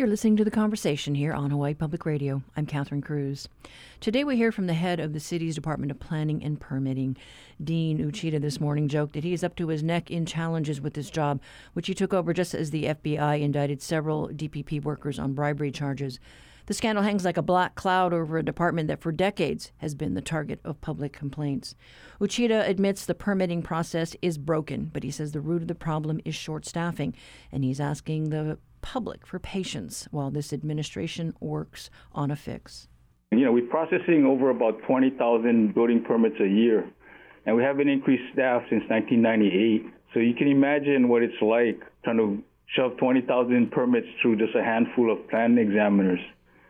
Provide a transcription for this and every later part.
You're listening to the conversation here on Hawaii Public Radio. I'm Catherine Cruz. Today we hear from the head of the city's Department of Planning and Permitting. Dean Uchida this morning joked that he is up to his neck in challenges with this job, which he took over just as the FBI indicted several DPP workers on bribery charges. The scandal hangs like a black cloud over a department that for decades has been the target of public complaints. Uchida admits the permitting process is broken, but he says the root of the problem is short staffing, and he's asking the public for patience while this administration works on a fix. You know, we're processing over about 20,000 building permits a year, and we haven't increased staff since 1998. So you can imagine what it's like trying to shove 20,000 permits through just a handful of plan examiners.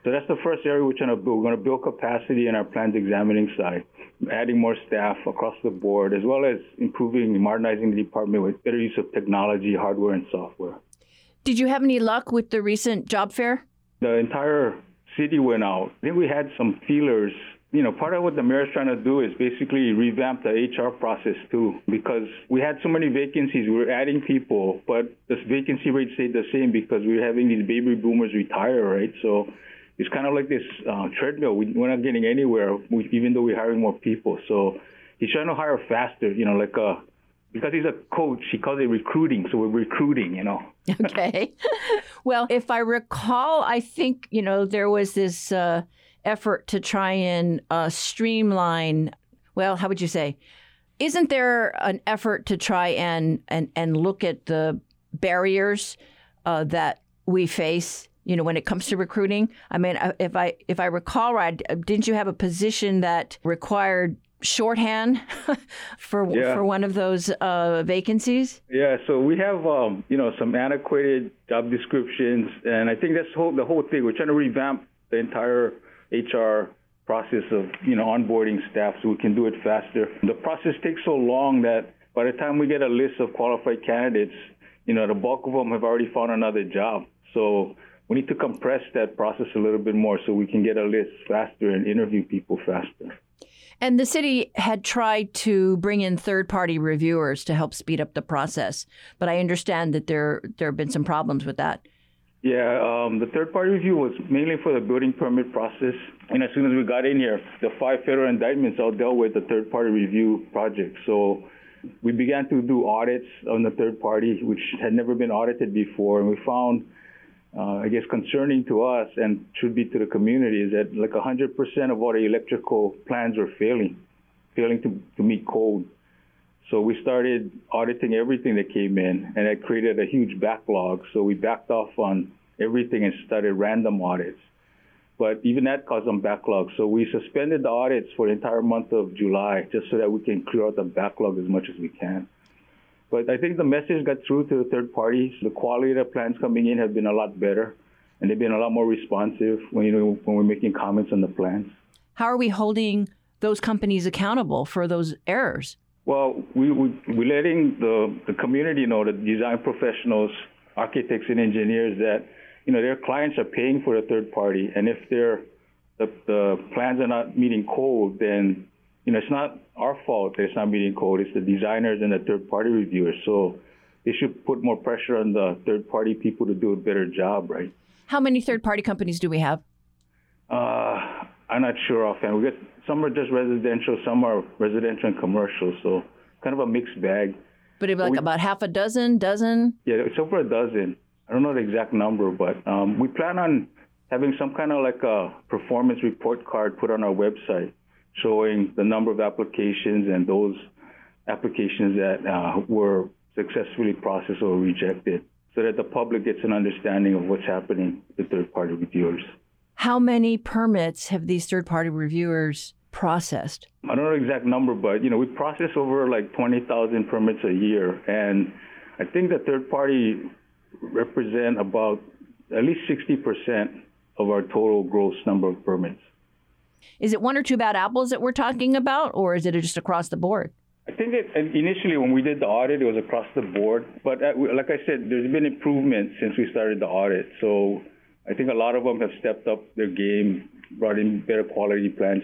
So that's the first area we're trying to build. We're going to build capacity in our plans examining side, adding more staff across the board, as well as improving and modernizing the department with better use of technology, hardware, and software. Did you have any luck with the recent job fair? The entire city went out. I think we had some feelers. You know, part of what the mayor's trying to do is basically revamp the HR process too, because we had so many vacancies. We were adding people, but the vacancy rate stayed the same because we were having these baby boomers retire, right? So it's kind of like this uh, treadmill. We, are not getting anywhere, even though we're hiring more people. So he's trying to hire faster, you know, like a because he's a coach, he calls it recruiting. So we're recruiting, you know. okay. well, if I recall, I think, you know, there was this uh, effort to try and uh, streamline, well, how would you say? Isn't there an effort to try and, and, and look at the barriers uh, that we face you know when it comes to recruiting i mean uh, if i if i recall right didn't you have a position that required shorthand for yeah. for one of those uh, vacancies? Yeah, so we have um, you know some antiquated job descriptions, and I think that's whole, the whole thing. We're trying to revamp the entire HR process of you know onboarding staff so we can do it faster. The process takes so long that by the time we get a list of qualified candidates, you know the bulk of them have already found another job. So we need to compress that process a little bit more so we can get a list faster and interview people faster. And the city had tried to bring in third party reviewers to help speed up the process. But I understand that there, there have been some problems with that. Yeah, um, the third party review was mainly for the building permit process. And as soon as we got in here, the five federal indictments all dealt with the third party review project. So we began to do audits on the third party, which had never been audited before. And we found uh, I guess, concerning to us and should be to the community is that like 100% of the electrical plans are failing, failing to, to meet code. So we started auditing everything that came in, and it created a huge backlog. So we backed off on everything and started random audits. But even that caused some backlog. So we suspended the audits for the entire month of July just so that we can clear out the backlog as much as we can. But I think the message got through to the third parties. The quality of the plans coming in have been a lot better, and they've been a lot more responsive when you know when we're making comments on the plans. How are we holding those companies accountable for those errors? Well, we, we, we're letting the, the community know, the design professionals, architects, and engineers that you know their clients are paying for the third party, and if their the, the plans are not meeting code, then you know, it's not our fault that it's not meeting code. It's the designers and the third-party reviewers. So they should put more pressure on the third-party people to do a better job, right? How many third-party companies do we have? Uh, I'm not sure offhand. We get some are just residential, some are residential and commercial. So kind of a mixed bag. But like we, about half a dozen, dozen? Yeah, it's over a dozen. I don't know the exact number, but um, we plan on having some kind of like a performance report card put on our website showing the number of applications and those applications that uh, were successfully processed or rejected so that the public gets an understanding of what's happening with third party reviewers. How many permits have these third party reviewers processed? I don't know the exact number, but you know, we process over like 20,000 permits a year and I think the third party represent about at least 60% of our total gross number of permits. Is it one or two bad apples that we're talking about, or is it just across the board? I think it, initially when we did the audit, it was across the board. But uh, like I said, there's been improvement since we started the audit. So I think a lot of them have stepped up their game, brought in better quality plans.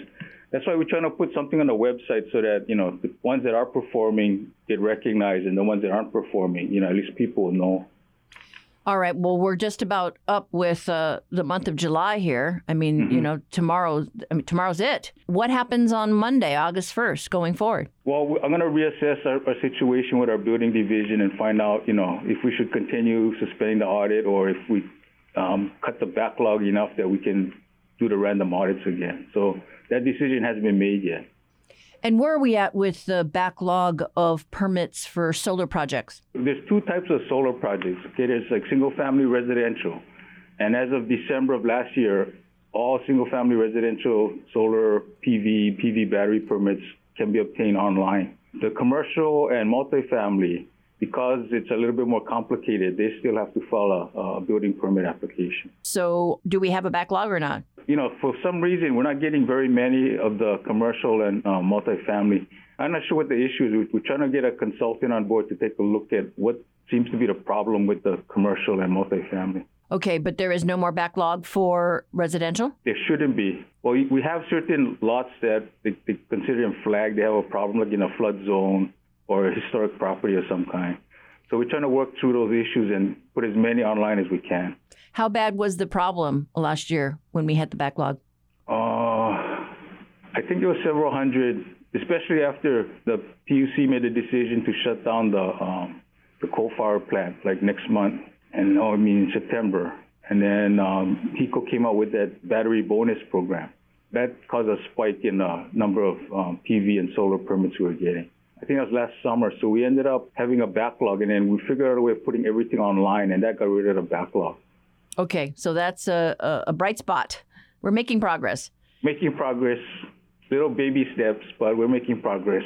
That's why we're trying to put something on the website so that, you know, the ones that are performing get recognized and the ones that aren't performing, you know, at least people will know. All right. Well, we're just about up with uh, the month of July here. I mean, mm-hmm. you know, tomorrow. I mean, tomorrow's it. What happens on Monday, August first, going forward? Well, I'm going to reassess our, our, situation with our building division and find out, you know, if we should continue suspending the audit or if we um, cut the backlog enough that we can do the random audits again. So that decision hasn't been made yet. And where are we at with the backlog of permits for solar projects? There's two types of solar projects. Okay, there's like single family residential. And as of December of last year, all single family residential solar PV, PV battery permits can be obtained online. The commercial and multifamily, because it's a little bit more complicated, they still have to file a, a building permit application. So, do we have a backlog or not? you know, for some reason, we're not getting very many of the commercial and uh, multifamily. I'm not sure what the issue is. We're trying to get a consultant on board to take a look at what seems to be the problem with the commercial and multifamily. Okay, but there is no more backlog for residential? There shouldn't be. Well, we have certain lots that they, they consider them flagged. They have a problem, like in a flood zone or a historic property of some kind. So we're trying to work through those issues and put as many online as we can. How bad was the problem last year when we had the backlog? Uh, I think it was several hundred, especially after the PUC made a decision to shut down the um, the coal fire plant like next month, and oh, I mean September. And then um, HECO came out with that battery bonus program. That caused a spike in the number of um, PV and solar permits we were getting. I think that was last summer. So we ended up having a backlog, and then we figured out a way of putting everything online, and that got rid of the backlog. Okay, so that's a, a, a bright spot. We're making progress. Making progress, little baby steps, but we're making progress.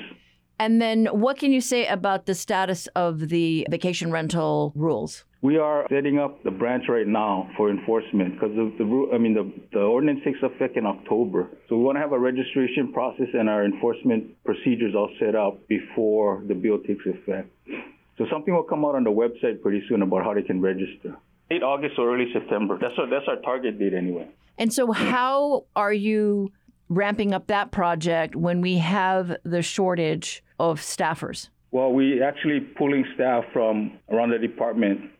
And then, what can you say about the status of the vacation rental rules? We are setting up the branch right now for enforcement because the, the I mean the, the ordinance takes effect in October. So we want to have a registration process and our enforcement procedures all set up before the bill takes effect. So something will come out on the website pretty soon about how they can register late August or early September. That's our, that's our target date anyway. And so, how are you ramping up that project when we have the shortage of staffers? Well, we actually pulling staff from around the department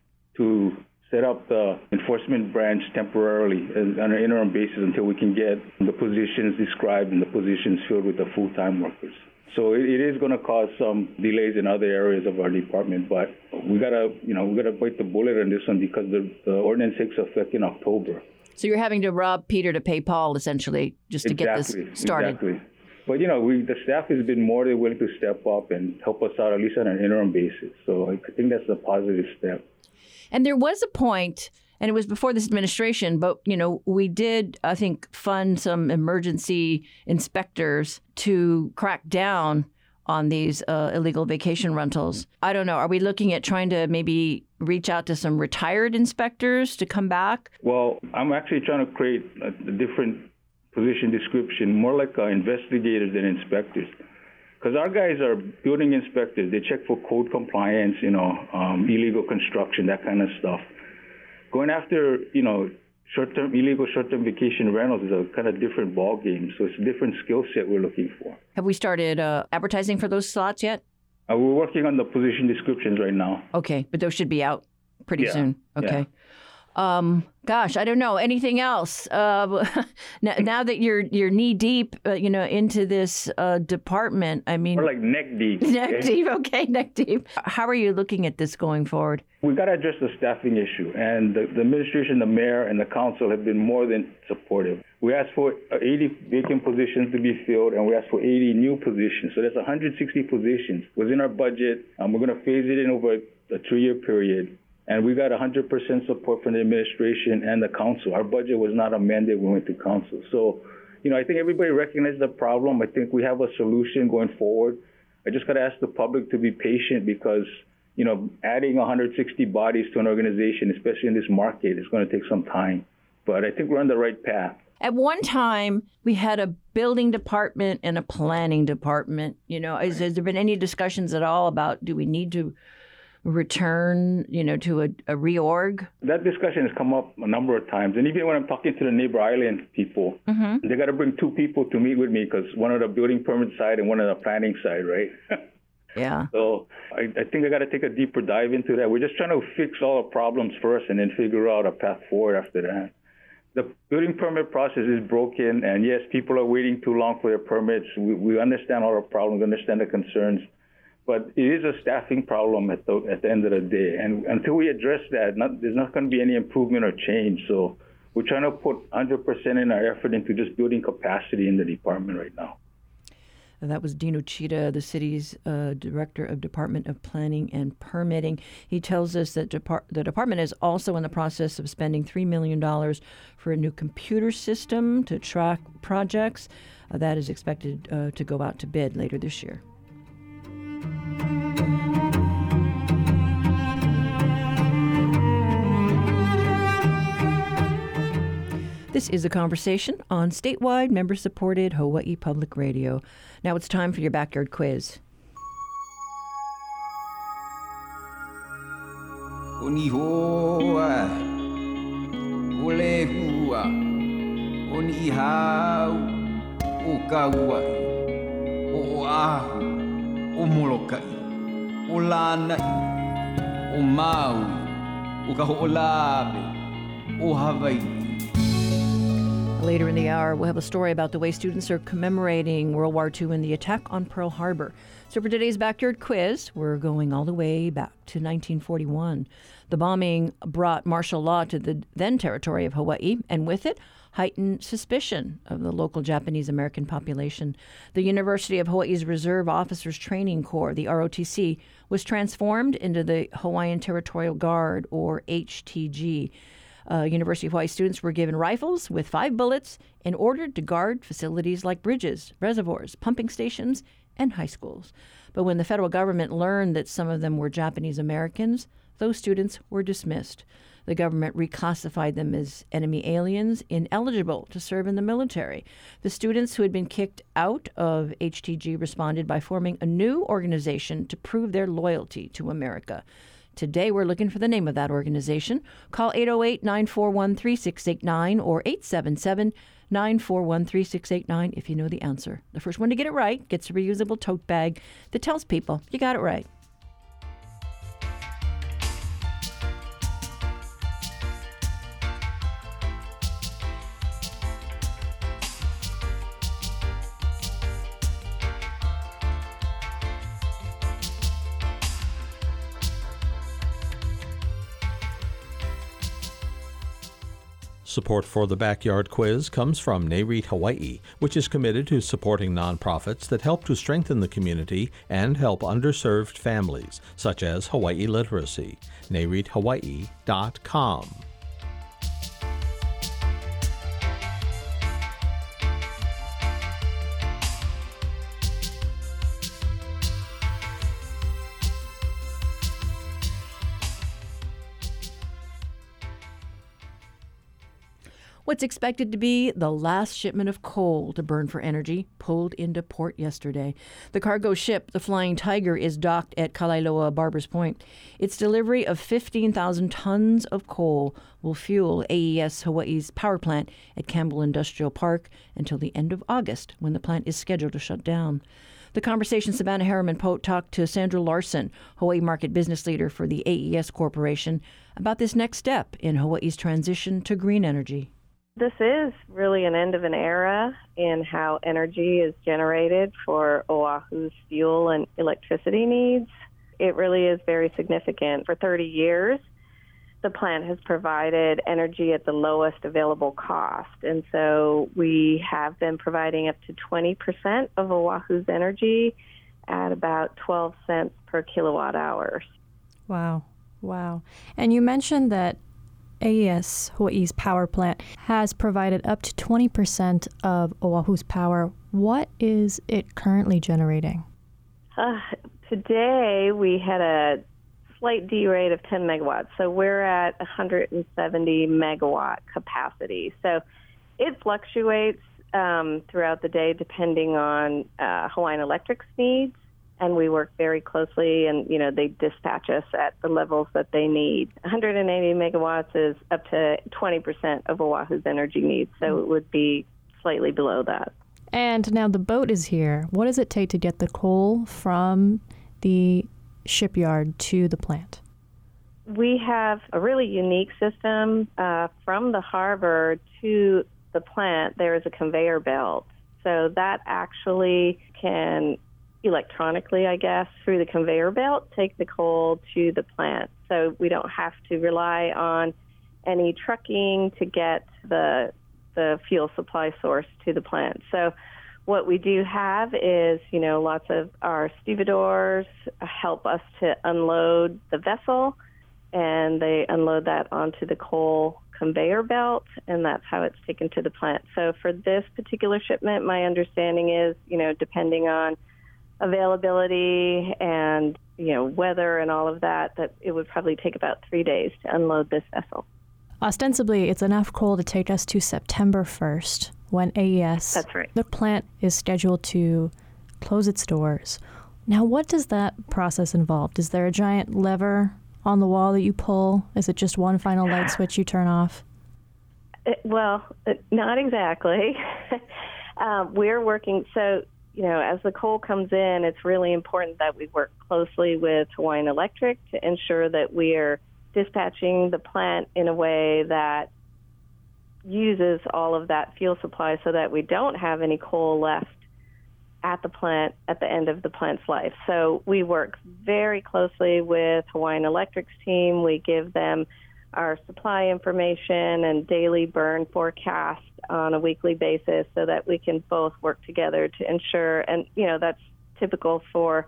to set up the enforcement branch temporarily on an interim basis until we can get the positions described and the positions filled with the full-time workers. So it, it is going to cause some delays in other areas of our department, but we gotta, you know, we gotta bite the bullet on this one because the, the ordinance takes effect in October. So you're having to rob Peter to pay Paul, essentially, just to exactly, get this started. Exactly. But you know, we the staff has been more than willing to step up and help us out at least on an interim basis. So I think that's a positive step. And there was a point and it was before this administration, but you know, we did I think fund some emergency inspectors to crack down on these uh, illegal vacation rentals. I don't know. Are we looking at trying to maybe reach out to some retired inspectors to come back? Well, I'm actually trying to create a, a different position description, more like uh, investigators than inspectors. Because our guys are building inspectors. They check for code compliance, you know, um, illegal construction, that kind of stuff going after, you know, short-term illegal short-term vacation rentals is a kind of different ball game. So it's a different skill set we're looking for. Have we started uh, advertising for those slots yet? Uh, we're working on the position descriptions right now. Okay, but those should be out pretty yeah. soon. Okay. Yeah. Um, gosh, I don't know anything else. Uh, now, now, that you're you're knee deep, uh, you know, into this uh, department, I mean, or like neck deep. Neck okay? deep, okay, neck deep. How are you looking at this going forward? We've got to address the staffing issue, and the, the, administration, the mayor, and the council have been more than supportive. We asked for 80 vacant positions to be filled, and we asked for 80 new positions. So that's 160 positions within our budget. Um, we're going to phase it in over a three-year period. And we got 100% support from the administration and the council. Our budget was not amended when we went to council. So, you know, I think everybody recognizes the problem. I think we have a solution going forward. I just got to ask the public to be patient because you know, adding 160 bodies to an organization, especially in this market, is going to take some time. But I think we're on the right path. At one time, we had a building department and a planning department. You know, has, has there been any discussions at all about do we need to return, you know, to a, a reorg? That discussion has come up a number of times, and even when I'm talking to the neighbor island people, mm-hmm. they got to bring two people to meet with me because one on the building permit side and one on the planning side, right? Yeah. So I, I think I got to take a deeper dive into that. We're just trying to fix all the problems first and then figure out a path forward after that. The building permit process is broken, and yes, people are waiting too long for their permits. We, we understand all the problems, understand the concerns, but it is a staffing problem at the at the end of the day. And until we address that, not, there's not going to be any improvement or change. So we're trying to put 100% in our effort into just building capacity in the department right now. That was Dean Uchida, the city's uh, director of Department of Planning and Permitting. He tells us that the department is also in the process of spending $3 million for a new computer system to track projects. Uh, that is expected uh, to go out to bid later this year. This is a conversation on statewide, member supported Hawaii Public Radio. Now it's time for your backyard quiz. o Molokai, o Lanai, o Maui, o Kaho'olawe, o Hawaii. Later in the hour, we'll have a story about the way students are commemorating World War II and the attack on Pearl Harbor. So, for today's backyard quiz, we're going all the way back to 1941. The bombing brought martial law to the then territory of Hawaii, and with it, heightened suspicion of the local Japanese American population. The University of Hawaii's Reserve Officers Training Corps, the ROTC, was transformed into the Hawaiian Territorial Guard, or HTG. Uh, University of Hawaii students were given rifles with five bullets and ordered to guard facilities like bridges, reservoirs, pumping stations, and high schools. But when the federal government learned that some of them were Japanese Americans, those students were dismissed. The government reclassified them as enemy aliens, ineligible to serve in the military. The students who had been kicked out of HTG responded by forming a new organization to prove their loyalty to America. Today, we're looking for the name of that organization. Call 808 941 3689 or 877 941 3689 if you know the answer. The first one to get it right gets a reusable tote bag that tells people you got it right. Support for the Backyard Quiz comes from NAREIT Hawaii, which is committed to supporting nonprofits that help to strengthen the community and help underserved families, such as Hawaii Literacy. NAREITHawaii.com. What's expected to be the last shipment of coal to burn for energy pulled into port yesterday. The cargo ship, the Flying Tiger, is docked at Kalaeloa Barbers Point. Its delivery of 15,000 tons of coal will fuel AES Hawaii's power plant at Campbell Industrial Park until the end of August, when the plant is scheduled to shut down. The conversation Savannah Harriman Pote talked to Sandra Larson, Hawaii market business leader for the AES Corporation, about this next step in Hawaii's transition to green energy. This is really an end of an era in how energy is generated for Oahu's fuel and electricity needs. It really is very significant. For 30 years, the plant has provided energy at the lowest available cost. And so we have been providing up to 20% of Oahu's energy at about 12 cents per kilowatt hour. Wow. Wow. And you mentioned that AES Hawaii's power plant has provided up to 20% of Oahu's power. What is it currently generating? Uh, today we had a slight derate of 10 megawatts. So we're at 170 megawatt capacity. So it fluctuates um, throughout the day depending on uh, Hawaiian Electric's needs, and we work very closely. And you know they dispatch us at the levels that they need. 180 megawatts is up to 20% of Oahu's energy needs, so it would be slightly below that. And now the boat is here. What does it take to get the coal from the shipyard to the plant? We have a really unique system uh, from the harbor to the plant. There is a conveyor belt. So that actually can electronically, I guess, through the conveyor belt, take the coal to the plant. So we don't have to rely on any trucking to get the the fuel supply source to the plant. So what we do have is, you know, lots of our stevedores help us to unload the vessel, and they unload that onto the coal conveyor belt, and that's how it's taken to the plant. So for this particular shipment, my understanding is, you know, depending on availability and you know weather and all of that, that it would probably take about three days to unload this vessel. Ostensibly, it's enough coal to take us to September 1st when AES, That's right. the plant, is scheduled to close its doors. Now, what does that process involve? Is there a giant lever on the wall that you pull? Is it just one final light switch you turn off? It, well, it, not exactly. um, we're working, so, you know, as the coal comes in, it's really important that we work closely with Hawaiian Electric to ensure that we are dispatching the plant in a way that uses all of that fuel supply so that we don't have any coal left at the plant at the end of the plant's life. So we work very closely with Hawaiian Electric's team. We give them our supply information and daily burn forecast on a weekly basis so that we can both work together to ensure and you know that's typical for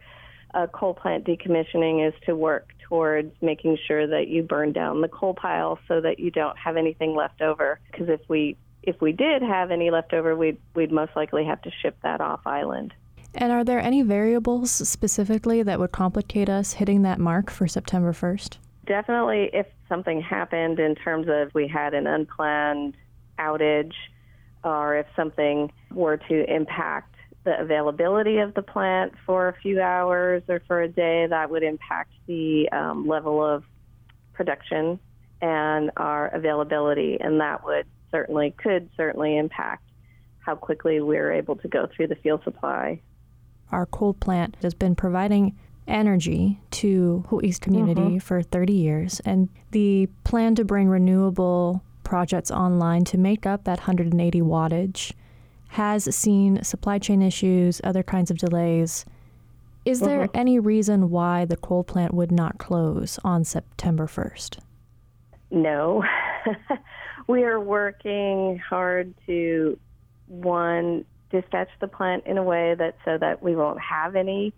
a coal plant decommissioning is to work towards making sure that you burn down the coal pile so that you don't have anything left over because if we if we did have any left over we'd we'd most likely have to ship that off island. And are there any variables specifically that would complicate us hitting that mark for September 1st? Definitely if something happened in terms of we had an unplanned outage or if something were to impact the availability of the plant for a few hours or for a day, that would impact the um, level of production and our availability, and that would certainly could certainly impact how quickly we're able to go through the fuel supply. Our coal plant has been providing energy to Hawaii's community Mm-hmm. for 30 years, and the plan to bring renewable projects online to make up that 180 wattage has seen supply chain issues, other kinds of delays. Is there Mm-hmm. any reason why the coal plant would not close on September 1st? No. we are working hard to one dispatch the plant in a way that so that we won't have any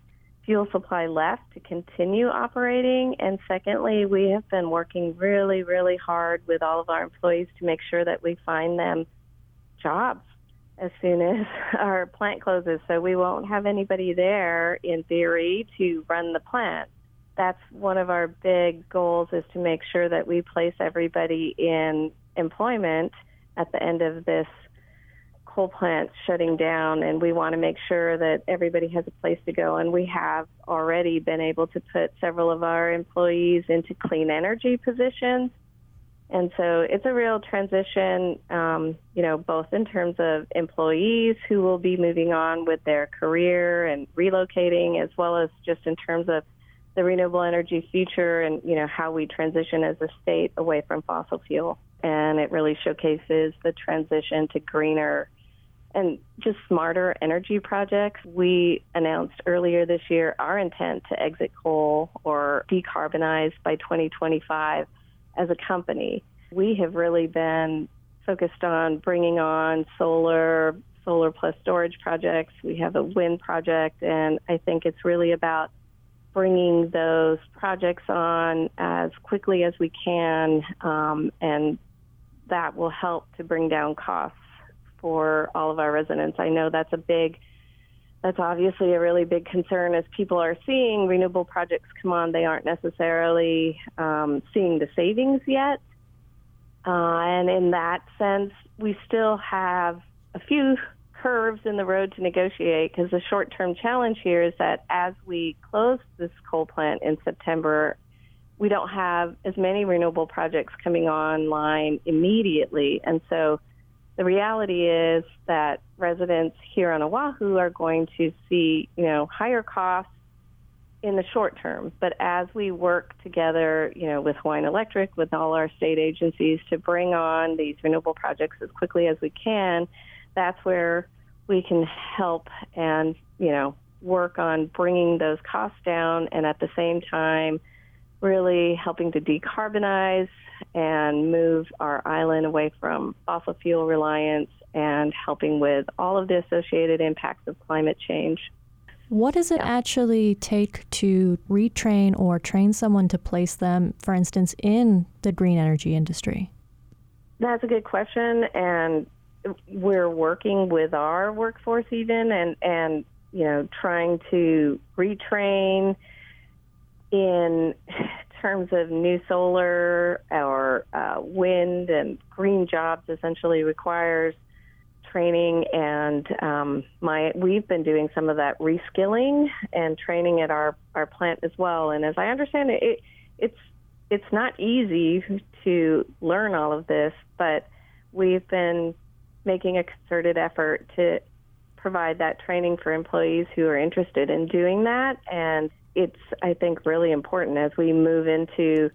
fuel supply left to continue operating. And secondly we have been working really really hard with all of our employees to make sure that we find them jobs as soon as our plant closes. So we won't have anybody there in theory to run the plant. That's one of our big goals is to make sure that we place everybody in employment at the end of this coal plant shutting down and we want to make sure that everybody has a place to go. And we have already been able to put several of our employees into clean energy positions. And so it's a real transition um, you know both in terms of employees who will be moving on with their career and relocating as well as just in terms of the renewable energy future and you know how we transition as a state away from fossil fuel. And it really showcases the transition to greener and just smarter energy projects. We announced earlier this year our intent to exit coal or decarbonize by 2025 as a company. We have really been focused on bringing on solar, solar plus storage projects. We have a wind project, and I think it's really about bringing those projects on as quickly as we can, um, and that will help to bring down costs for all of our residents. I know that's a big that's obviously a really big concern as people are seeing renewable projects come on. They aren't necessarily um, seeing the savings yet. Uh, and in that sense, we still have a few curves in the road to negotiate because the short term challenge here is that as we close this coal plant in September, we don't have as many renewable projects coming online immediately. And so the reality is that residents here on Oahu are going to see, you know, higher costs in the short term. But as we work together, you know, with Hawaiian Electric, with all our state agencies to bring on these renewable projects as quickly as we can, that's where we can help and, you know, work on bringing those costs down and at the same time really helping to decarbonize and move our island away from fossil fuel reliance and helping with all of the associated impacts of climate change. What does it yeah. actually take to retrain or train someone to place them, for instance, in the green energy industry? That's a good question, and we're working with our workforce even, and and you know trying to retrain in terms of new solar or uh, wind and green jobs essentially requires training and um, my we've been doing some of that reskilling and training at our, our plant as well. And as I understand it, it it's it's not easy to learn all of this but we've been making a concerted effort to provide that training for employees who are interested in doing that. And it's I think really important as we move into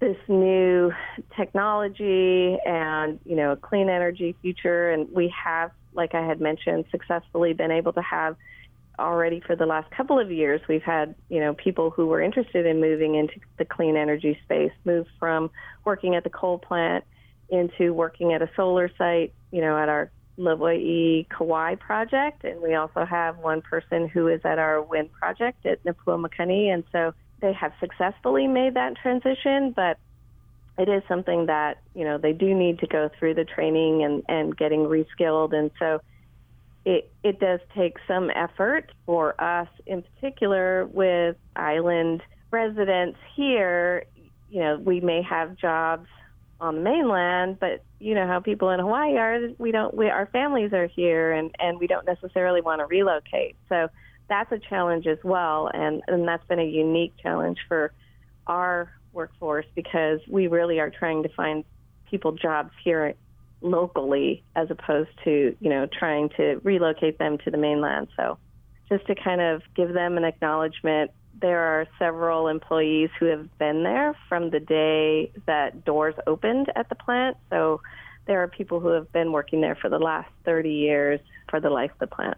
this new technology and you know a clean energy future. And we have like I had mentioned successfully been able to have already for the last couple of years we've had you know people who were interested in moving into the clean energy space move from working at the coal plant into working at a solar site you know at our Lawai'i Kauai project, and we also have one person who is at our wind project at Napua Makani, and so they have successfully made that transition, but it is something that you know they do need to go through the training and and getting reskilled, and so it it does take some effort for us, in particular with island residents here. You know, we may have jobs on the mainland, but you know how people in Hawaii are. We don't. We our families are here, and and we don't necessarily want to relocate. So that's a challenge as well, and and that's been a unique challenge for our workforce because we really are trying to find people jobs here locally as opposed to you know trying to relocate them to the mainland. So just to kind of give them an acknowledgement there are several employees who have been there from the day that doors opened at the plant. So there are people who have been working there for the last 30 years for the life of the plant.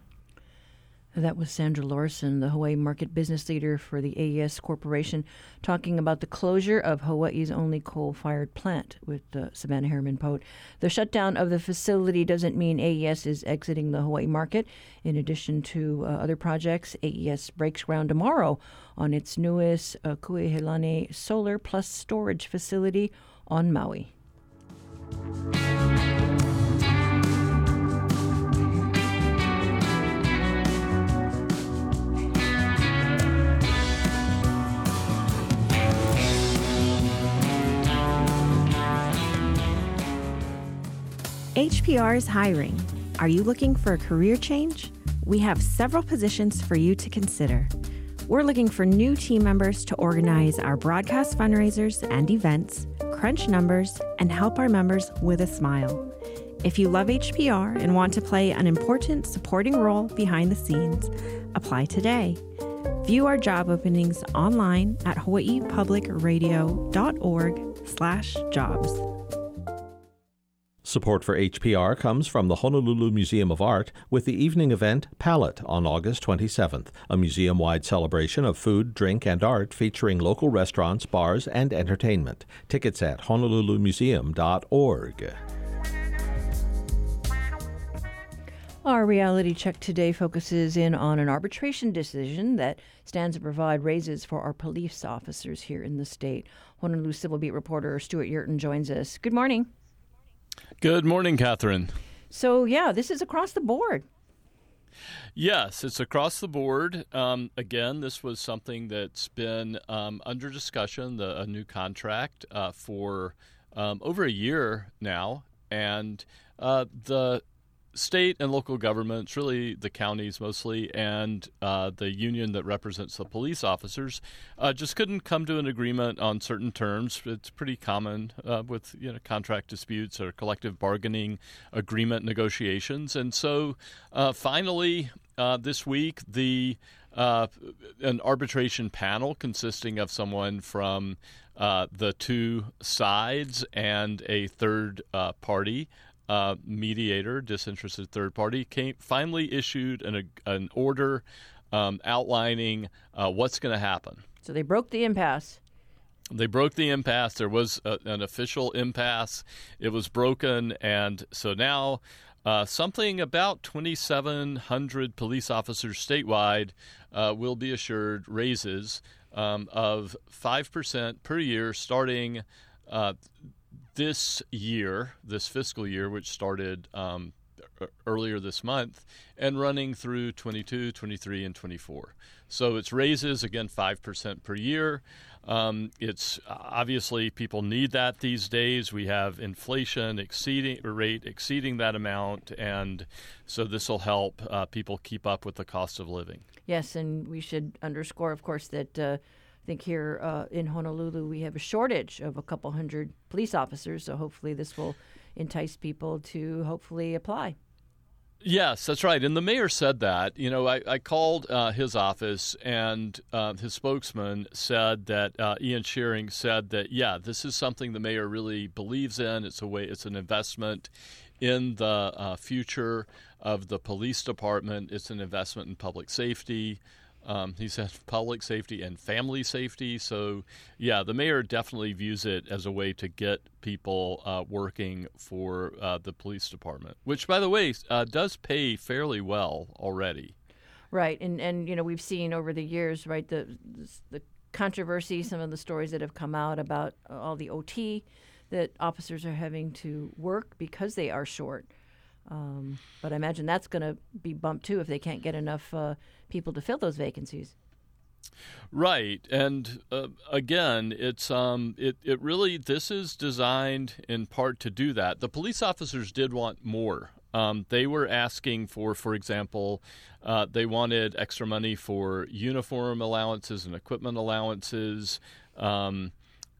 That was Sandra Larson, the Hawaii market business leader for the AES Corporation, talking about the closure of Hawaii's only coal fired plant with uh, Savannah Harriman Pote. The shutdown of the facility doesn't mean AES is exiting the Hawaii market. In addition to uh, other projects, AES breaks ground tomorrow on its newest uh, Kuihelani solar plus storage facility on Maui. HPR is hiring. Are you looking for a career change? We have several positions for you to consider. We're looking for new team members to organize our broadcast fundraisers and events, crunch numbers, and help our members with a smile. If you love HPR and want to play an important supporting role behind the scenes, apply today. View our job openings online at hawaiipublicradio.org/jobs. Support for HPR comes from the Honolulu Museum of Art with the evening event Palette on August 27th, a museum wide celebration of food, drink, and art featuring local restaurants, bars, and entertainment. Tickets at honolulumuseum.org. Our reality check today focuses in on an arbitration decision that stands to provide raises for our police officers here in the state. Honolulu Civil Beat reporter Stewart Yerton joins us. Good morning. Good morning, Catherine. So, yeah, this is across the board. Yes, it's across the board. Um, again, this was something that's been um, under discussion, the, a new contract uh, for um, over a year now. And uh, the state and local governments, really the counties mostly, and uh, the union that represents the police officers, uh, just couldn't come to an agreement on certain terms. It's pretty common uh, with you know contract disputes or collective bargaining agreement negotiations, and so uh, finally uh, this week the uh, an arbitration panel consisting of someone from the two sides and a third party uh, mediator, disinterested third party, came finally issued an, an order um, outlining uh, what's going to happen. So they broke the impasse. They broke the impasse. There was a, an official impasse. It was broken, and so now uh, something about 2,700 police officers statewide uh, will be assured raises um, of 5% per year starting uh, this year, this fiscal year, which started um, earlier this month, and running through 22, 23, and 24. So it's raises, again, 5% per year. Um, it's obviously people need that these days. We have inflation exceeding rate exceeding that amount, and so this will help uh, people keep up with the cost of living. Yes, and we should underscore, of course, that uh, I think here uh, in Honolulu we have a shortage of a couple hundred police officers, so hopefully this will entice people to hopefully apply. Yes, that's right. And the mayor said that. You know, I, I called uh, his office, and uh, his spokesman said that uh, Ian Scheuring said that, yeah, this is something the mayor really believes in. It's a way, it's an investment in the uh, future of the police department. It's an investment in public safety. Um, he said public safety and family safety. So, yeah, the mayor definitely views it as a way to get people uh, working for uh, the police department, which, by the way, uh, does pay fairly well already. Right, and and you know we've seen over the years, right, the the controversy, some of the stories that have come out about all the OT that officers are having to work because they are short. Um, but I imagine that's going to be bumped too if they can't get enough uh, people to fill those vacancies. Right, and uh, again, it's um, it it really this is designed in part to do that. The police officers did want more. Um, they were asking for, for example, uh, they wanted extra money for uniform allowances and equipment allowances, um,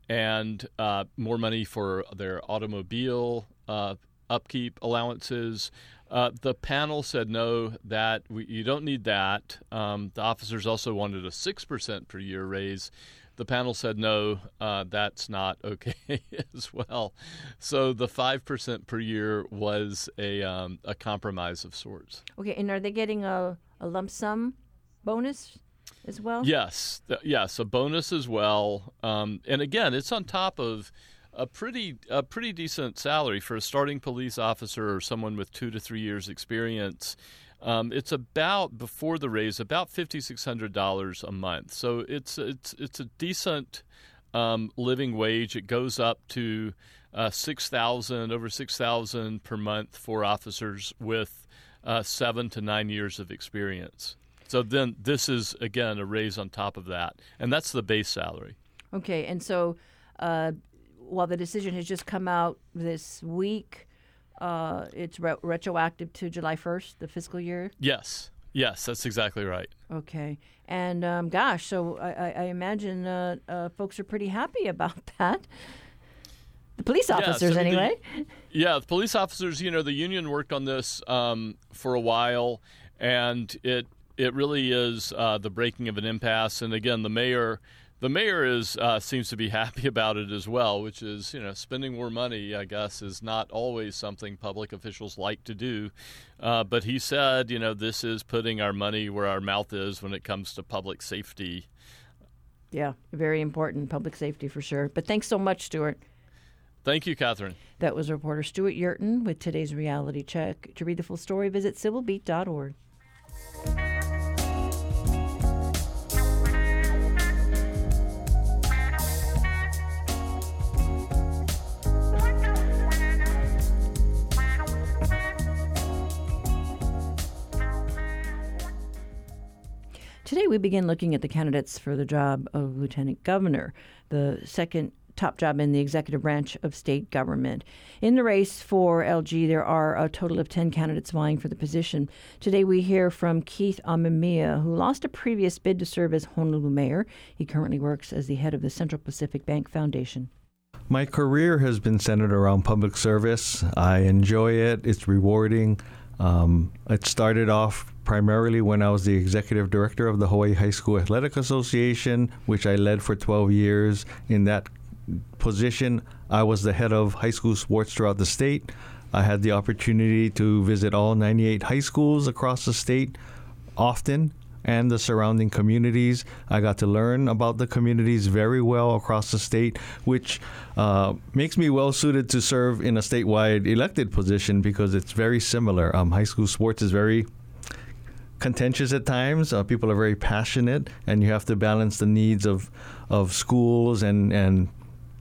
and uh, more money for their automobile uh, upkeep allowances. Uh, the panel said no, that we, you don't need that. Um, the officers also wanted a 6% per year raise. The panel said no, uh, that's not okay as well. So the 5% per year was a, um, a compromise of sorts. Okay, and are they getting a, a lump sum bonus? As well? Yes, yes, a bonus as well. Um, and again, it's on top of a pretty a pretty decent salary for a starting police officer or someone with two to three years experience. Um, it's about before the raise about fifty six hundred dollars a month. So it's it's it's a decent um, living wage. It goes up to uh, six thousand over six thousand per month for officers with uh, seven to nine years of experience. So then this is again a raise on top of that, and that's the base salary. Okay, and so uh, while the decision has just come out this week, uh, it's re- retroactive to July 1st, the fiscal year? Yes. Yes, that's exactly right. Okay. And um, gosh, so I, I imagine uh, uh, folks are pretty happy about that. The police officers, I mean, anyway. The, yeah, the police officers, you know, the union worked on this um, for a while, and it it really is uh, the breaking of an impasse. And again, the mayor the mayor is uh, seems to be happy about it as well, which is you know spending more money. I guess is not always something public officials like to do, uh, but he said you know this is putting our money where our mouth is when it comes to public safety. Yeah, very important public safety for sure. But thanks so much, Stewart. Thank you, Catherine. That was reporter Stewart Yerton with today's reality check. To read the full story, visit civilbeat.org. Today, we begin looking at the candidates for the job of lieutenant governor, the second top job in the executive branch of state government. In the race for LG, there are a total of 10 candidates vying for the position. Today, we hear from Keith Amemiya, who lost a previous bid to serve as Honolulu mayor. He currently works as the head of the Central Pacific Bank Foundation. My career has been centered around public service. I enjoy it, it's rewarding. Um, it started off primarily when I was the executive director of the Hawaii High School Athletic Association, which I led for 12 years. In that position, I was the head of high school sports throughout the state. I had the opportunity to visit all 98 high schools across the state often and the surrounding communities. I got to learn about the communities very well across the state, which uh, makes me well suited to serve in a statewide elected position because it's very similar. Um, high school sports is very contentious at times. Uh, people are very passionate, and you have to balance the needs of of schools and and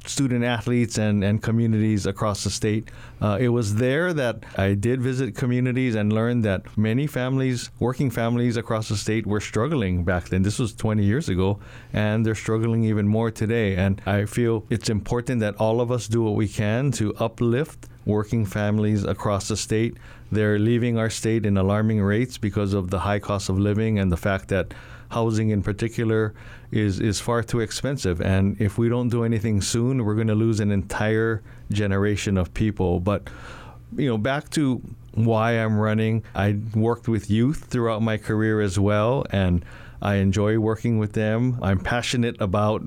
student athletes and, and communities across the state. Uh, it was there that I did visit communities and learned that many families, working families across the state, were struggling back then. This was 20 years ago, and they're struggling even more today. And I feel it's important that all of us do what we can to uplift working families across the state. They're leaving our state in alarming rates because of the high cost of living and the fact that housing in particular is is far too expensive. And if we don't do anything soon we're going to lose an entire generation of people. But you know back to why I'm running I worked with youth throughout my career as well and I enjoy working with them. I'm passionate about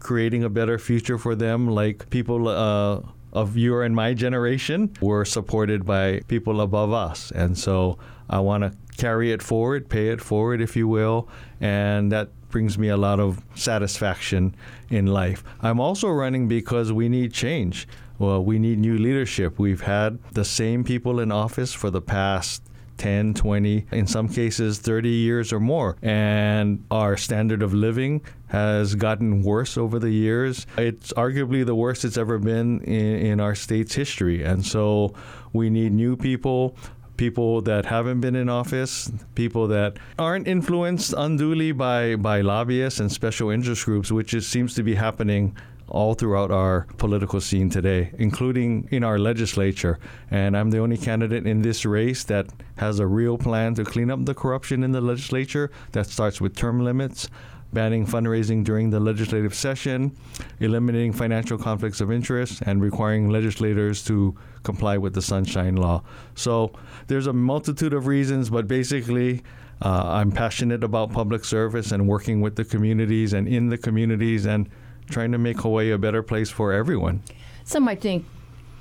creating a better future for them like people uh, of your and my generation were supported by people above us and so I want to carry it forward, pay it forward, if you will, and that brings me a lot of satisfaction in life. I'm also running because we need change. Well, we need new leadership. We've had the same people in office for the past 10, 20, in some cases 30 years or more. And our standard of living has gotten worse over the years. It's arguably the worst it's ever been in, in our state's history. And so we need new people people that haven't been in office, people that aren't influenced unduly by, by lobbyists and special interest groups, which is, seems to be happening all throughout our political scene today, including in our legislature. And I'm the only candidate in this race that has a real plan to clean up the corruption in the legislature that starts with term limits banning fundraising during the legislative session, eliminating financial conflicts of interest, and requiring legislators to comply with the Sunshine Law. So there's a multitude of reasons, but basically, uh, I'm passionate about public service and working with the communities and in the communities and trying to make Hawaii a better place for everyone. Some might think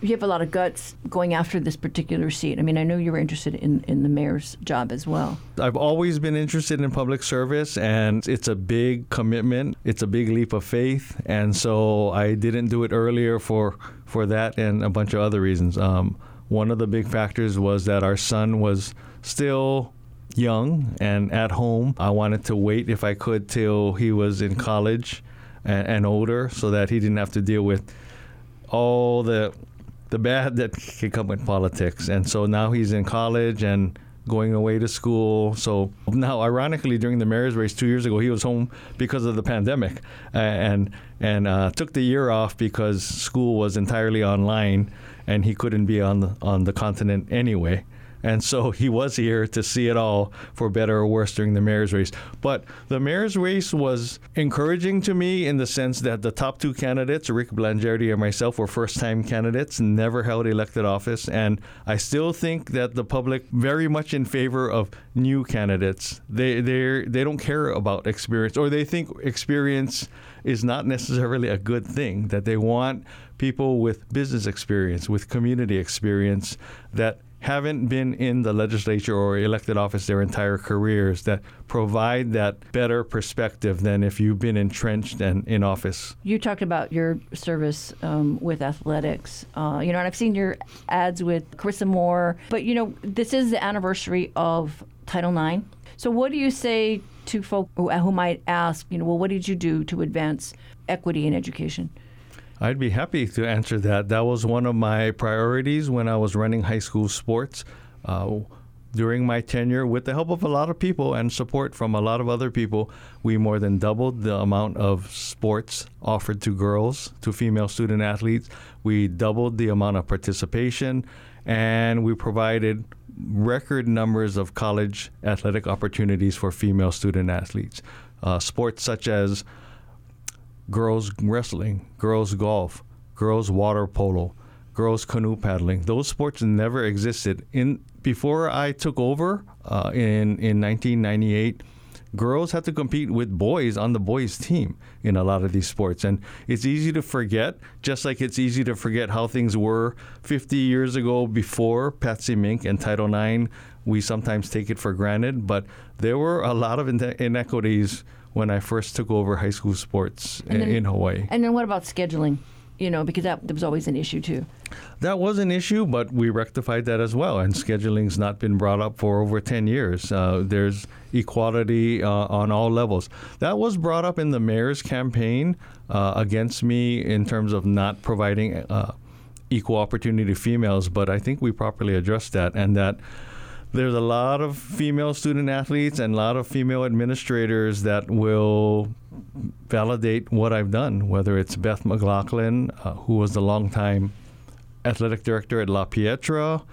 you have a lot of guts going after this particular seat. I mean, I know you were interested in, in the mayor's job as well. I've always been interested in public service, and it's a big commitment. It's a big leap of faith, and so I didn't do it earlier for for that and a bunch of other reasons. Um, one of the big factors was that our son was still young and at home. I wanted to wait if I could till he was in college and, and older, so that he didn't have to deal with all the the bad that can come with politics. And so now he's in college and going away to school. So now, ironically, during the mayor's race two years ago, he was home because of the pandemic, and and uh, took the year off because school was entirely online, and he couldn't be on the on the continent anyway. And so he was here to see it all for better or worse during the mayor's race. But the mayor's race was encouraging to me in the sense that the top two candidates, Rick Blangiardi and myself, were first time candidates, never held elected office. And I still think that the public very much in favor of new candidates. They they they don't care about experience or they think experience is not necessarily a good thing that they want people with business experience, with community experience that haven't been in the legislature or elected office their entire careers that provide that better perspective than if you've been entrenched and in office. You talked about your service um, with athletics, uh, you know, and I've seen your ads with Carissa Moore, but you know, this is the anniversary of Title IX. So, what do you say to folk who, who might ask, you know, well, what did you do to advance equity in education? I'd be happy to answer that. That was one of my priorities when I was running high school sports. Uh, during my tenure, with the help of a lot of people and support from a lot of other people, we more than doubled the amount of sports offered to girls, to female student athletes. We doubled the amount of participation, and we provided record numbers of college athletic opportunities for female student athletes. Uh, sports such as girls wrestling, girls golf, girls water polo, girls canoe paddling. Those sports never existed in before I took over uh, in in 1998. Girls had to compete with boys on the boys' team in a lot of these sports, and it's easy to forget. Just like it's easy to forget how things were 50 years ago before Patsy Mink and Title IX. We sometimes take it for granted, but there were a lot of inequities when I first took over high school sports then, in Hawaii. And then what about scheduling? you know, because that, that was always an issue too. That was an issue, but we rectified that as well. And scheduling's not been brought up for over 10 years. Uh, there's equality uh, on all levels. That was brought up in the mayor's campaign uh, against me in terms of not providing uh, equal opportunity to females, but I think we properly addressed that and that there's a lot of female student athletes and a lot of female administrators that will validate what I've done, whether it's Beth McLaughlin, uh, who was the longtime athletic director at La Pietra.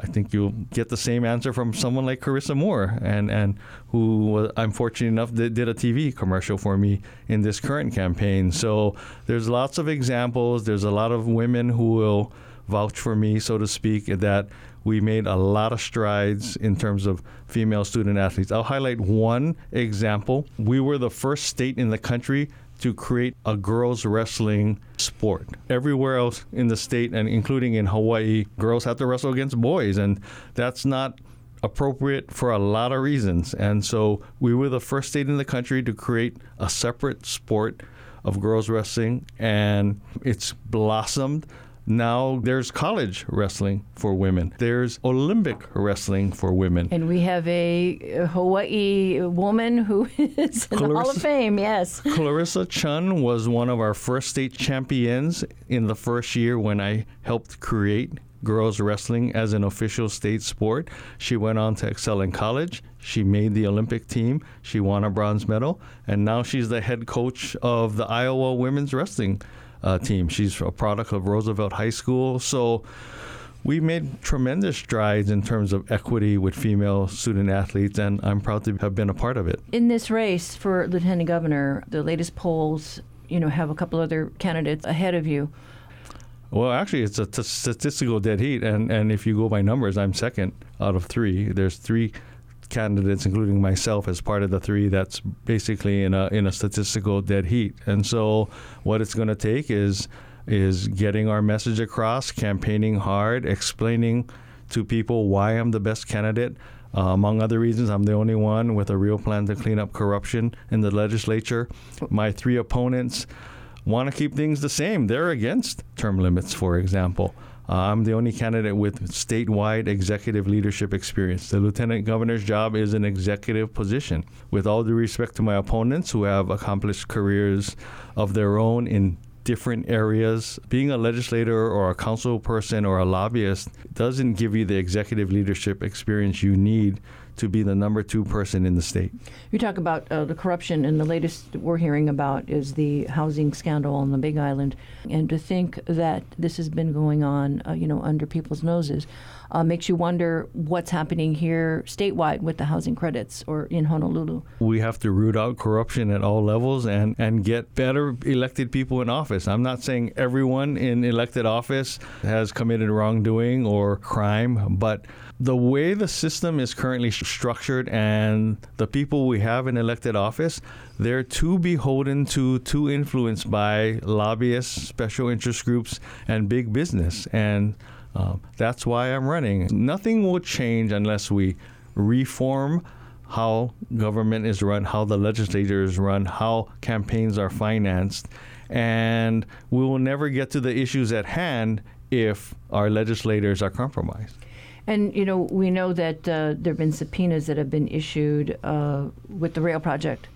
I think you'll get the same answer from someone like Carissa Moore, and, and who I'm fortunate enough that did a TV commercial for me in this current campaign. So there's lots of examples. There's a lot of women who will vouch for me, so to speak, that we made a lot of strides in terms of female student athletes. I'll highlight one example. We were the first state in the country to create a girls wrestling sport. Everywhere else in the state and including in Hawaii, girls have to wrestle against boys and that's not appropriate for a lot of reasons. And so we were the first state in the country to create a separate sport of girls wrestling and it's blossomed now there's college wrestling for women. There's Olympic wrestling for women. And we have a Hawaii woman who is in Clarissa, the Hall of Fame, yes. Clarissa Chun was one of our first state champions in the first year when I helped create girls wrestling as an official state sport. She went on to excel in college. She made the Olympic team. She won a bronze medal. And now she's the head coach of the Iowa women's wrestling uh, team. She's a product of Roosevelt High School. So we made tremendous strides in terms of equity with female student athletes, and I'm proud to have been a part of it. In this race for lieutenant governor, the latest polls, you know, have a couple other candidates ahead of you. Well, actually, it's a t- statistical dead heat, and, and if you go by numbers, I'm second out of three. There's three candidates, including myself, as part of the three that's basically in a in a statistical dead heat. And so, what it's going to take is is getting our message across, campaigning hard, explaining to people why I'm the best candidate. Uh, among other reasons, I'm the only one with a real plan to clean up corruption in the legislature. My three opponents want to keep things the same. They're against term limits, for example. Uh, I'm the only candidate with statewide executive leadership experience. The lieutenant governor's job is an executive position. With all due respect to my opponents who have accomplished careers of their own in different areas. Being a legislator or a council person or a lobbyist doesn't give you the executive leadership experience you need to be the number two person in the state. You talk about uh, the corruption, and the latest we're hearing about is the housing scandal on the Big Island. And to think that this has been going on, uh, you know, under people's noses, uh, makes you wonder what's happening here statewide with the housing credits or in Honolulu. We have to root out corruption at all levels and, and get better elected people in office. I'm not saying everyone in elected office has committed wrongdoing or crime, but the way the system is currently structured and the people we have in elected office, they're too beholden to, too influenced by lobbyists, special interest groups, and big business. And um, that's why I'm running. Nothing will change unless we reform how government is run, how the legislature is run, how campaigns are financed. And we will never get to the issues at hand if our legislators are compromised. And you know, we know that uh, there have been subpoenas that have been issued uh, with the rail project.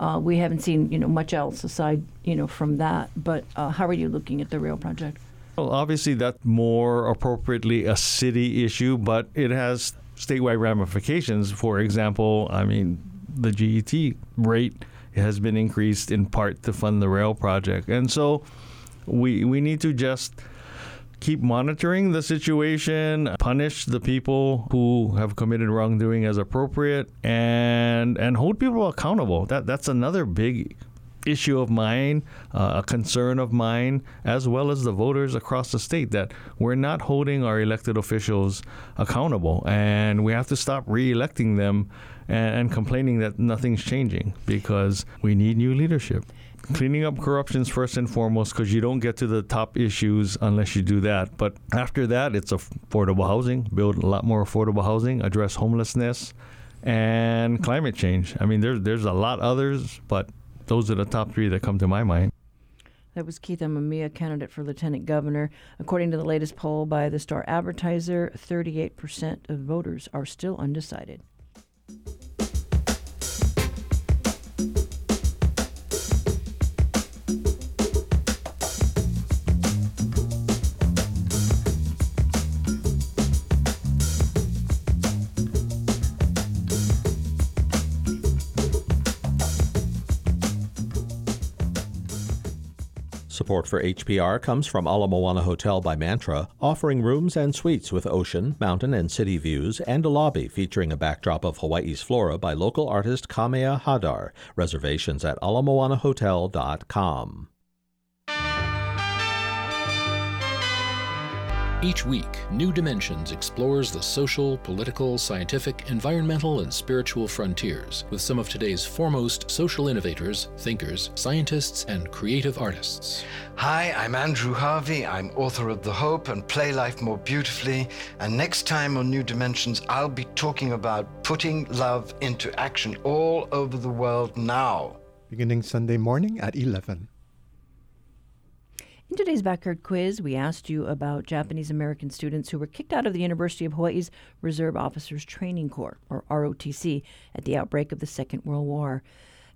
Uh, we haven't seen you know much else aside you know from that. But uh, how are you looking at the rail project? Well, obviously that's more appropriately a city issue, but it has statewide ramifications. For example, I mean, the GET rate has been increased in part to fund the rail project. And so we, we need to just keep monitoring the situation, punish the people who have committed wrongdoing as appropriate, and and hold people accountable. That that's another big issue of mine, uh, a concern of mine, as well as the voters across the state that we're not holding our elected officials accountable, and we have to stop re-electing them and, and complaining that nothing's changing because we need new leadership cleaning up corruptions first and foremost because you don't get to the top issues unless you do that. But after that, it's affordable housing, build a lot more affordable housing, address homelessness, and climate change. I mean, there's there's a lot others, but those are the top three that come to my mind. That was Keith Amemiya, candidate for lieutenant governor. According to the latest poll by the Star Advertiser, 38% of voters are still undecided. Support for HPR comes from Ala Moana Hotel by Mantra, offering rooms and suites with ocean, mountain, and city views, and a lobby featuring a backdrop of Hawaii's flora by local artist Kamea Hadar. Reservations at alamoanahotel.com. Each week, New Dimensions explores the social, political, scientific, environmental, and spiritual frontiers with some of today's foremost social innovators, thinkers, scientists, and creative artists. Hi, I'm Andrew Harvey. I'm author of The Hope and Play Life More Beautifully. And next time on New Dimensions, I'll be talking about putting love into action all over the world now. Beginning Sunday morning at 11. In today's backyard quiz, we asked you about Japanese American students who were kicked out of the University of Hawaii's Reserve Officers Training Corps, or ROTC, at the outbreak of the Second World War.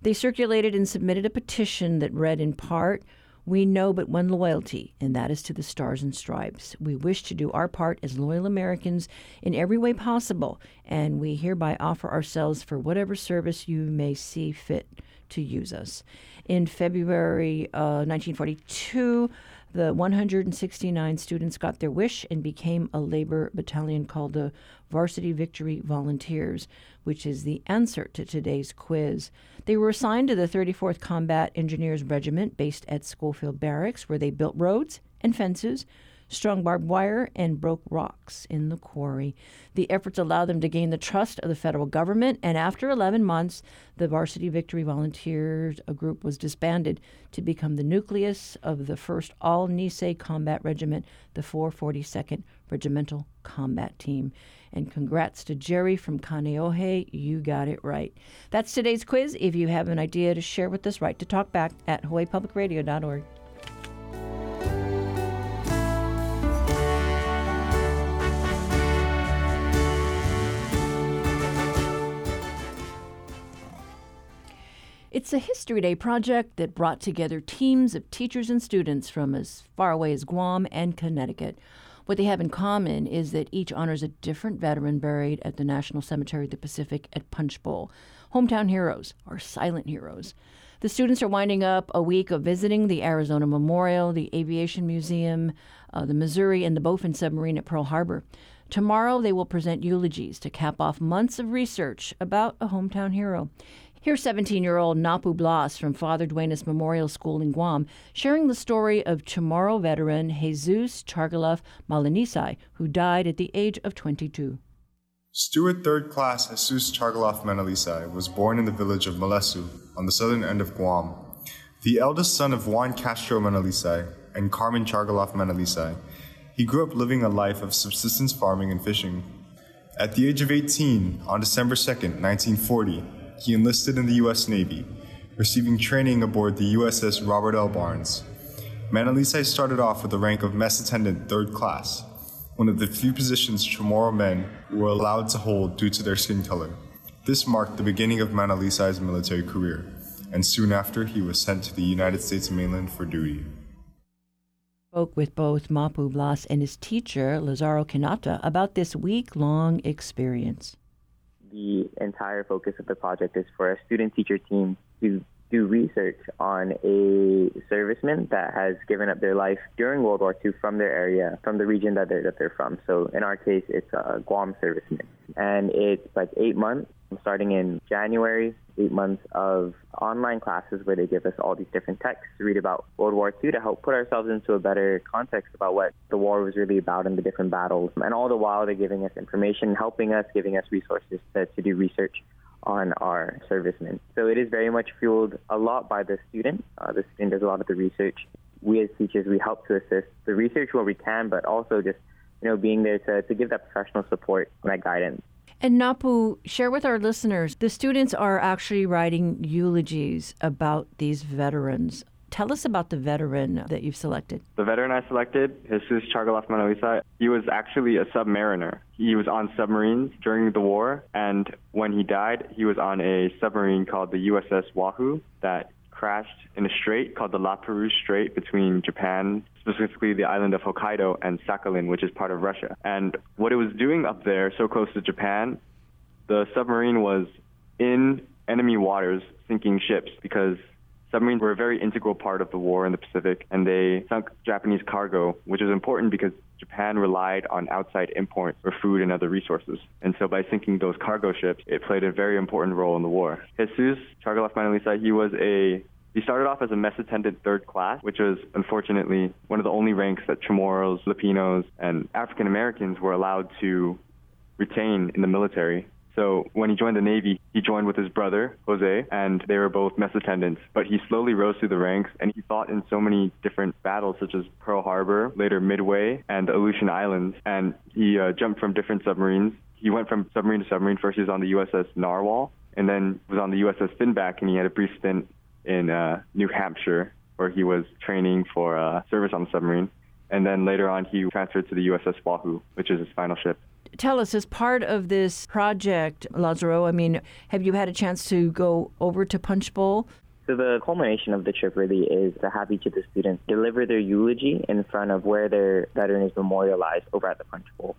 They circulated and submitted a petition that read in part, we know but one loyalty, and that is to the Stars and Stripes. We wish to do our part as loyal Americans in every way possible, and we hereby offer ourselves for whatever service you may see fit to use us. In February uh, 1942, the 169 students got their wish and became a labor battalion called the Varsity Victory Volunteers, which is the answer to today's quiz. They were assigned to the 34th Combat Engineers Regiment based at Schofield Barracks, where they built roads and fences, strung barbed wire, and broke rocks in the quarry. The efforts allowed them to gain the trust of the federal government, and after 11 months, the Varsity Victory Volunteers a group was disbanded to become the nucleus of the 1st All Nisei Combat Regiment, the 442nd Regimental Combat Team. And congrats to Jerry from Kaneohe. You got it right. That's today's quiz. If you have an idea to share with us, write to talkback at hawaiipublicradio.org. It's a History Day project that brought together teams of teachers and students from as far away as Guam and Connecticut. What they have in common is that each honors a different veteran buried at the National Cemetery of the Pacific at Punchbowl. Hometown heroes or silent heroes. The students are winding up a week of visiting the Arizona Memorial, the Aviation Museum, uh, the Missouri, and the Bowfin submarine at Pearl Harbor. Tomorrow, they will present eulogies to cap off months of research about a hometown hero. Here's 17 year old Napu Blas from Father Duenas Memorial School in Guam sharing the story of Chamorro veteran Jesus Chargalaf Malanisai, who died at the age of 22. Steward Third Class Jesus Chargalaf Manalisai was born in the village of Malesso on the southern end of Guam. The eldest son of Juan Castro Manalisai and Carmen Chargalaf Manalisai, he grew up living a life of subsistence farming and fishing. At the age of 18, on December 2nd, 1940, he enlisted in the U.S. Navy, receiving training aboard the USS Robert L. Barnes. Manalisai started off with the rank of mess attendant third class, one of the few positions Chamorro men were allowed to hold due to their skin color. This marked the beginning of Manalisai's military career, and soon after he was sent to the United States mainland for duty. spoke with both Napu Blas and his teacher, Lazaro Kanata, about this week long experience. The entire focus of the project is for a student teacher team to do research on a serviceman that has given up their life during World War II from their area, from the region that they're, that they're from. So in our case, it's a Guam serviceman. And it's like eight months starting in January, eight months of online classes where they give us all these different texts to read about World War II to help put ourselves into a better context about what the war was really about and the different battles. And all the while, they're giving us information, helping us, giving us resources to, to do research on our servicemen. So it is very much fueled a lot by the student. Uh, the student does a lot of the research. We as teachers, we help to assist the research where we can, but also just you know being there to, to give that professional support and that guidance. And Napu, share with our listeners the students are actually writing eulogies about these veterans. Tell us about the veteran that you've selected. The veteran I selected, Jesus Chargaloff Manalisa, he was actually a submariner. He was on submarines during the war, and when he died, he was on a submarine called the USS Wahoo that crashed in a strait called the La Perouse Strait between Japan, specifically the island of Hokkaido, and Sakhalin, which is part of Russia. And what it was doing up there, so close to Japan, the submarine was in enemy waters sinking ships because submarines were a very integral part of the war in the Pacific, and they sunk Japanese cargo, which is important because Japan relied on outside imports for food and other resources. And so by sinking those cargo ships, it played a very important role in the war. Jesus Chargaloff Manalisa, he was a he started off as a mess attendant third class, which was unfortunately one of the only ranks that Chamorros, Filipinos, and African Americans were allowed to retain in the military. So when he joined the Navy, he joined with his brother, Jose, and they were both mess attendants. But he slowly rose through the ranks and he fought in so many different battles, such as Pearl Harbor, later Midway, and the Aleutian Islands. And he uh, jumped from different submarines. He went from submarine to submarine. First, he was on the USS Narwhal, and then was on the USS Finback, and he had a brief stint in uh, New Hampshire, where he was training for uh, service on the submarine. And then later on, he transferred to the USS Wahoo, which is his final ship tell us, as part of this project, Lazaro, I mean, have you had a chance to go over to Punchbowl? So the culmination of the trip really is to have each of the students deliver their eulogy in front of where their veteran is memorialized over at the Punchbowl.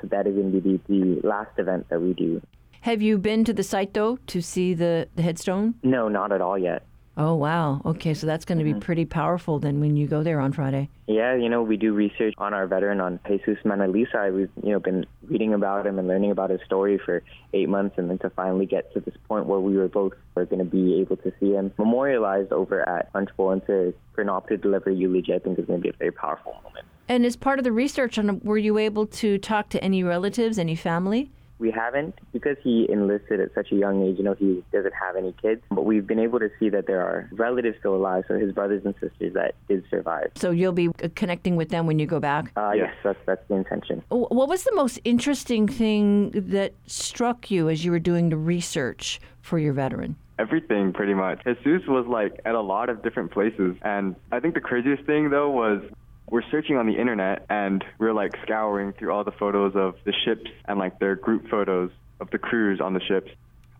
So that is indeed the last event that we do. Have you been to the site though to see the, the headstone? No, not at all yet. Oh, wow. Okay, so that's going to mm-hmm. be pretty powerful then when you go there on Friday. Yeah, you know, we do research on our veteran, on Jesus Manalisa. We've, you know, been reading about him and learning about his story for eight months, and then to finally get to this point where we were both were going to be able to see him memorialized over at Punchbowl and to, for an op to deliver eulogy, I think is going to be a very powerful moment. And as part of the research, on were you able to talk to any relatives, any family? We haven't because he enlisted at such a young age. You know, he doesn't have any kids, but we've been able to see that there are relatives still alive. So his brothers and sisters that did survive. So you'll be connecting with them when you go back. Uh, yes. yes, that's that's the intention. What was the most interesting thing that struck you as you were doing the research for your veteran? everything pretty much. Jesus was like at a lot of different places. And I think the craziest thing though was we're searching on the internet and we're like scouring through all the photos of the ships and like their group photos of the crews on the ships,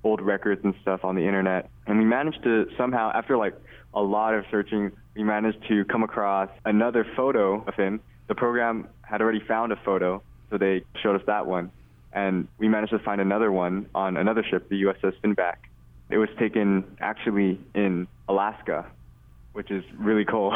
old records and stuff on the internet. And we managed to somehow, after like a lot of searching, we managed to come across another photo of him. The program had already found a photo, so they showed us that one. And we managed to find another one on another ship, the USS Finback. It was taken actually in Alaska, which is really cold.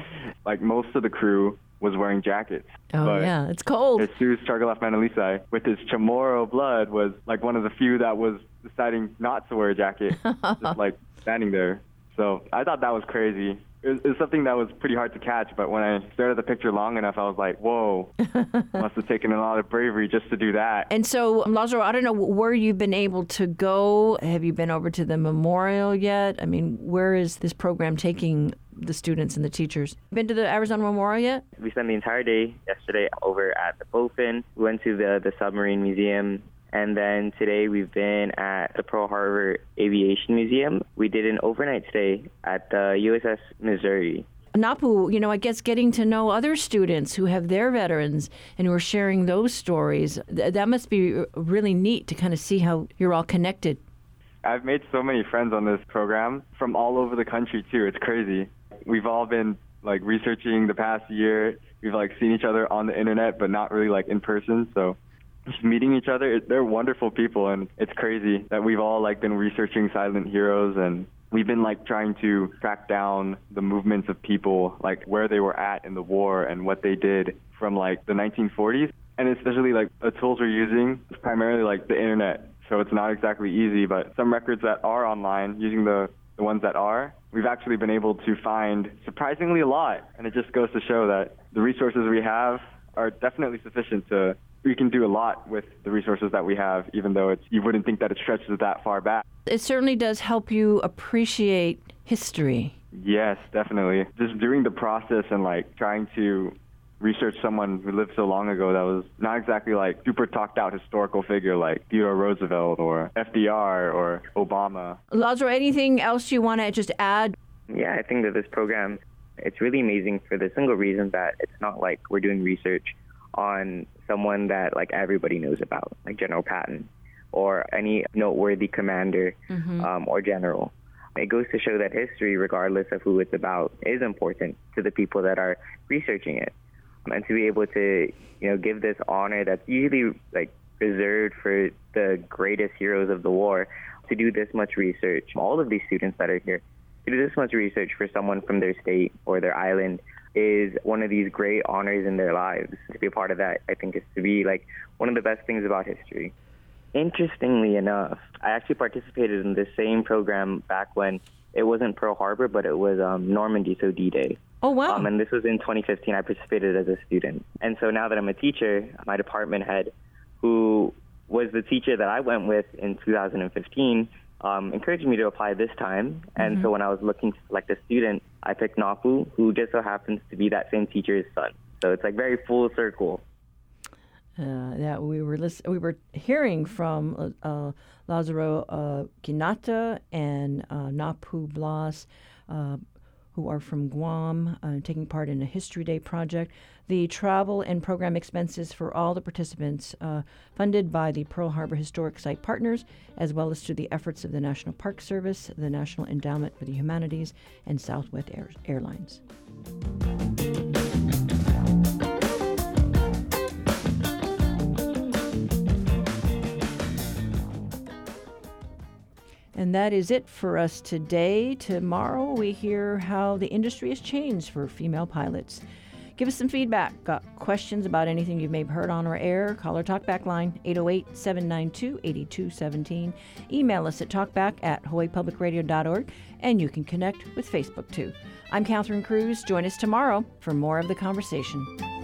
like most of the crew was wearing jackets. Oh but yeah, it's cold. Jesus Chargaloff Manalisai, with his Chamorro blood, was like one of the few that was deciding not to wear a jacket, just like standing there. So I thought that was crazy it was, something that was pretty hard to catch. But when I stared at the picture long enough, I was like, "Whoa, must have taken a lot of bravery just to do that." And so, Lazaro, I don't know where you've been able to go. Have you been over to the memorial yet? I mean, where is this program taking the students and the teachers. Been to the Arizona Memorial yet? We spent the entire day yesterday over at the Bowfin. We went to the, the submarine museum and then today we've been at the Pearl Harbor Aviation Museum. We did an overnight stay at the USS Missouri. Napu, you know, I guess getting to know other students who have their veterans and who are sharing those stories, th- that must be really neat to kind of see how you're all connected. I've made so many friends on this program from all over the country, too. It's crazy. We've all been like researching the past year. We've like seen each other on the internet, but not really like in person. So just meeting each other, they're wonderful people, and it's crazy that we've all like been researching silent heroes and we've been like trying to track down the movements of people, like where they were at in the war and what they did from like the 1940s. And especially like the tools we're using is primarily like the internet. So it's not exactly easy, but some records that are online using the, the ones that are, we've actually been able to find surprisingly a lot. And it just goes to show that the resources we have are definitely sufficient to we can do a lot with the resources that we have, even though it's, you wouldn't think that it stretches that far back. It certainly does help you appreciate history. Yes, definitely. Just doing the process and like trying to research someone who lived so long ago that was not exactly like super talked out historical figure like Theodore Roosevelt or FDR or Obama. Lazaro, anything else you want to just add? Yeah, I think that this program it's really amazing for the single reason that it's not like we're doing research on someone that like everybody knows about, like General Patton or any noteworthy commander mm-hmm. um, or general. It goes to show that history, regardless of who it's about, is important to the people that are researching it. And to be able to, you know, give this honor that's usually like reserved for the greatest heroes of the war, to do this much research, all of these students that are here, to do this much research for someone from their state or their island is one of these great honors in their lives. To be a part of that, I think, is to be like one of the best things about history. Interestingly enough, I actually participated in the same program back when it wasn't Pearl Harbor, but it was um, Normandy, so D-Day. Oh wow! Um, and this was in 2015. I participated as a student, and so now that I'm a teacher, my department head, who was the teacher that I went with in 2015, um, encouraged me to apply this time. And mm-hmm. so when I was looking to select a student, I picked Napu, who just so happens to be that same teacher's son. So it's like very full circle. Uh, that we were list- we were hearing from uh, uh Lazaro uh, Kinata and uh, Napu Blas uh, who are from Guam, uh, taking part in a History Day project. The travel and program expenses for all the participants uh, funded by the Pearl Harbor Historic Site Partners, as well as through the efforts of the National Park Service, the National Endowment for the Humanities, and Southwest Air- Airlines. And that is it for us today. Tomorrow, we hear how the industry has changed for female pilots. Give us some feedback. Got questions about anything you may have heard on our air? Call our talkback line, 808 792 8217. Email us at talkback at hawaiipublicradio.org, and you can connect with Facebook too. I'm Catherine Cruz. Join us tomorrow for more of the conversation.